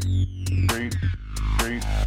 three, three, three.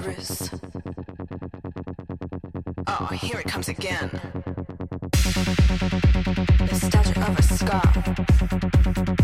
dangerous. Oh, here it comes again. The Nostalgia of a scar.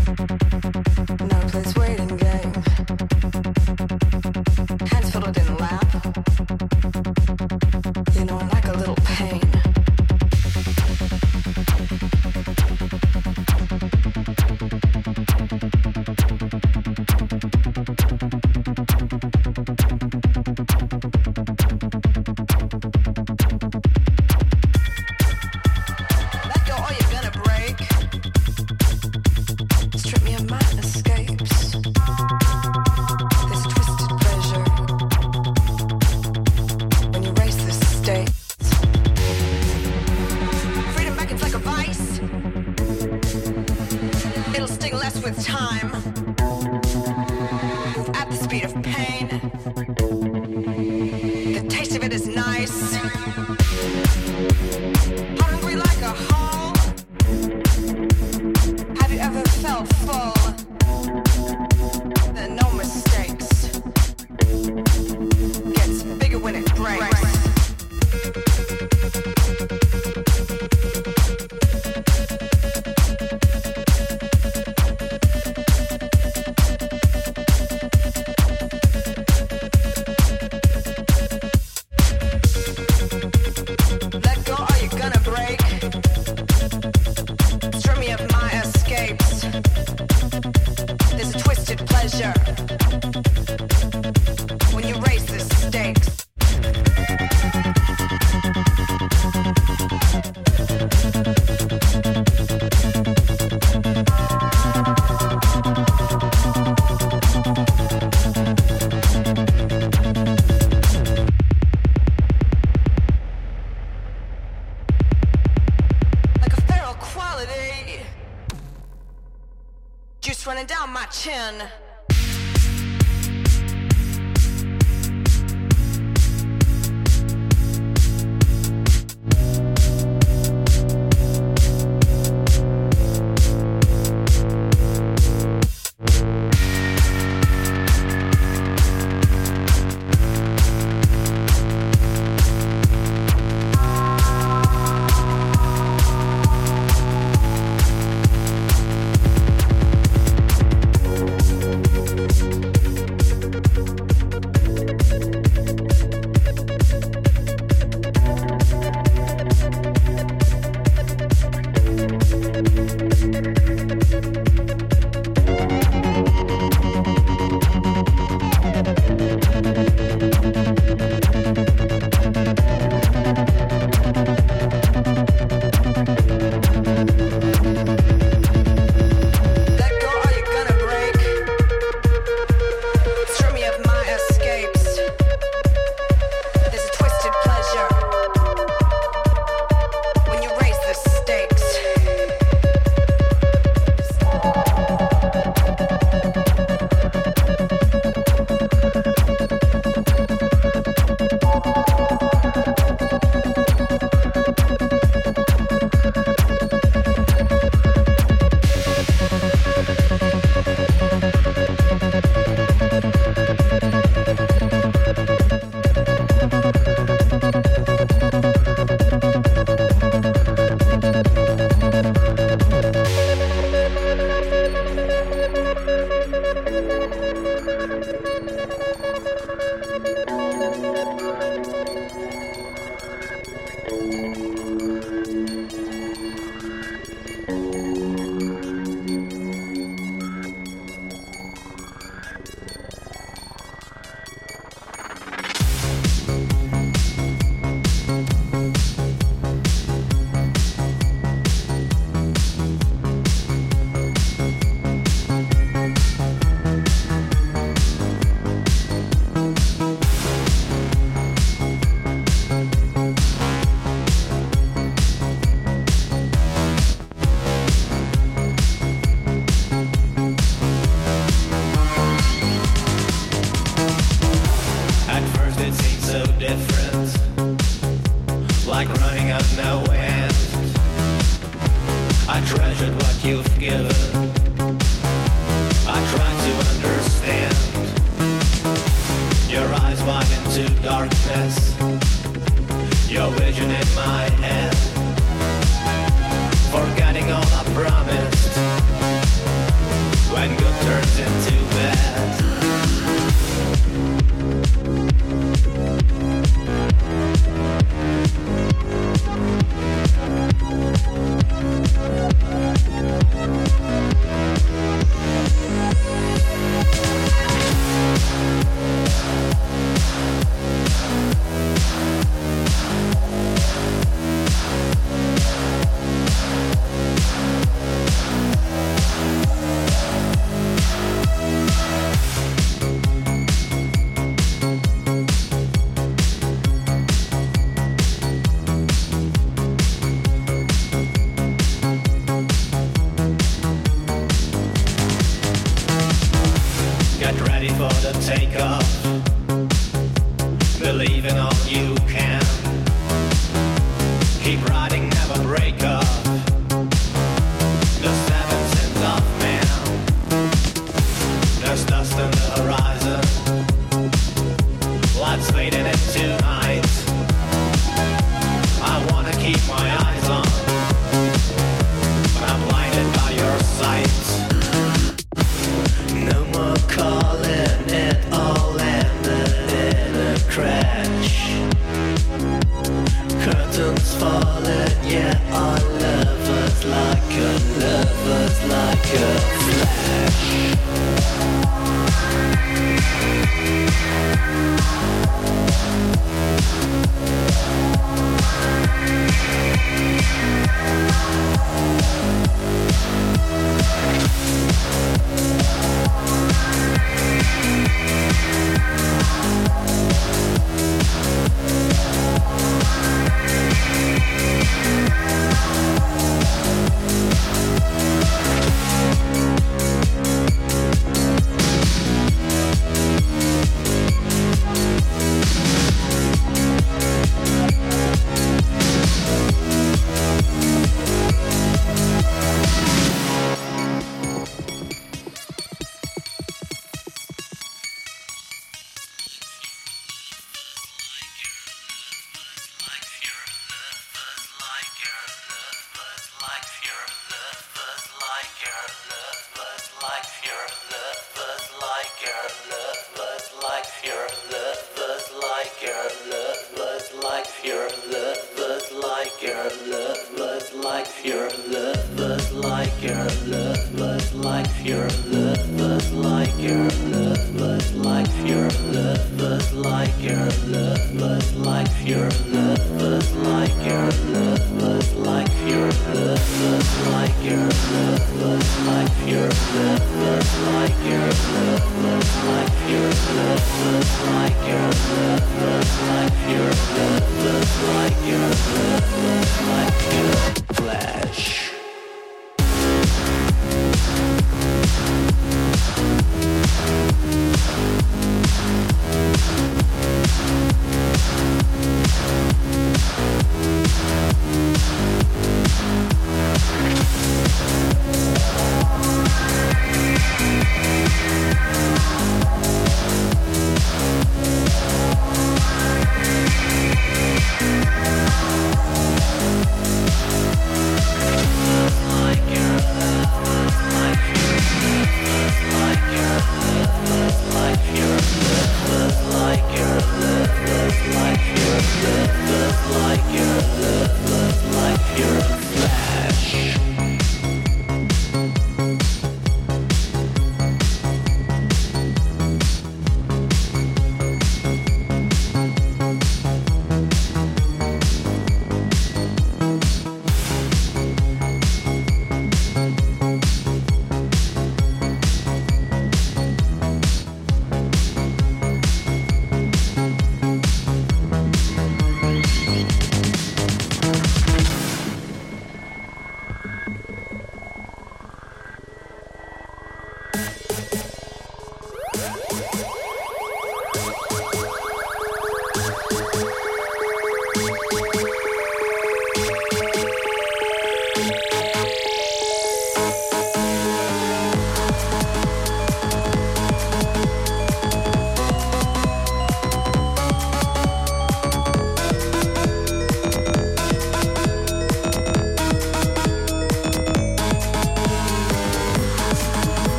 it is nice. like running out no end. I treasured what you've given. I tried to understand. Your eyes wide into darkness. Your vision in my head.